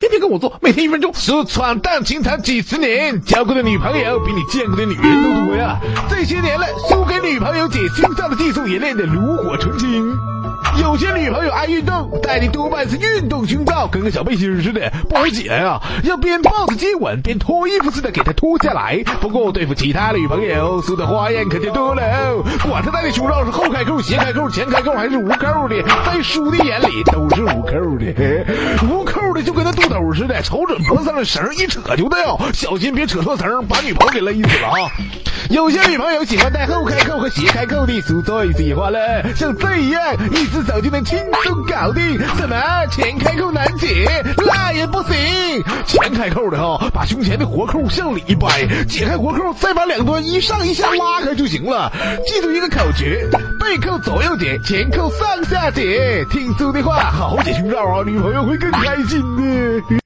天天跟我做，每天一分钟。说闯荡情场几十年，交过的女朋友比你见过的女人都多呀。这些年了，输给女朋友解心脏的技术也练得炉火纯青。有些女朋友爱运动，戴的多半是运动胸罩，跟个小背心似的，不好解呀。要边抱着接吻，边脱衣服似的给她脱下来。不过对付其他女朋友，输的花样可就多了。管她戴的胸罩是后开扣、斜开扣、前开扣还是无扣的，在叔的眼里都是无扣的。无扣就跟那肚兜似的，瞅准脖子上的绳一扯就掉，小心别扯错绳，把女朋友给勒死了啊！有些女朋友喜欢戴后开扣和斜开扣的，说最喜欢了，像这样一只手就能轻松搞定。什么前开扣难解，那也不行。前开扣的哈，把胸前的活扣向里一掰，解开活扣，再把两端一上一下拉开就行了。记住一个口诀：背扣左右解，前扣上下解。听书的话，好好解胸罩啊，女朋友会更开心的。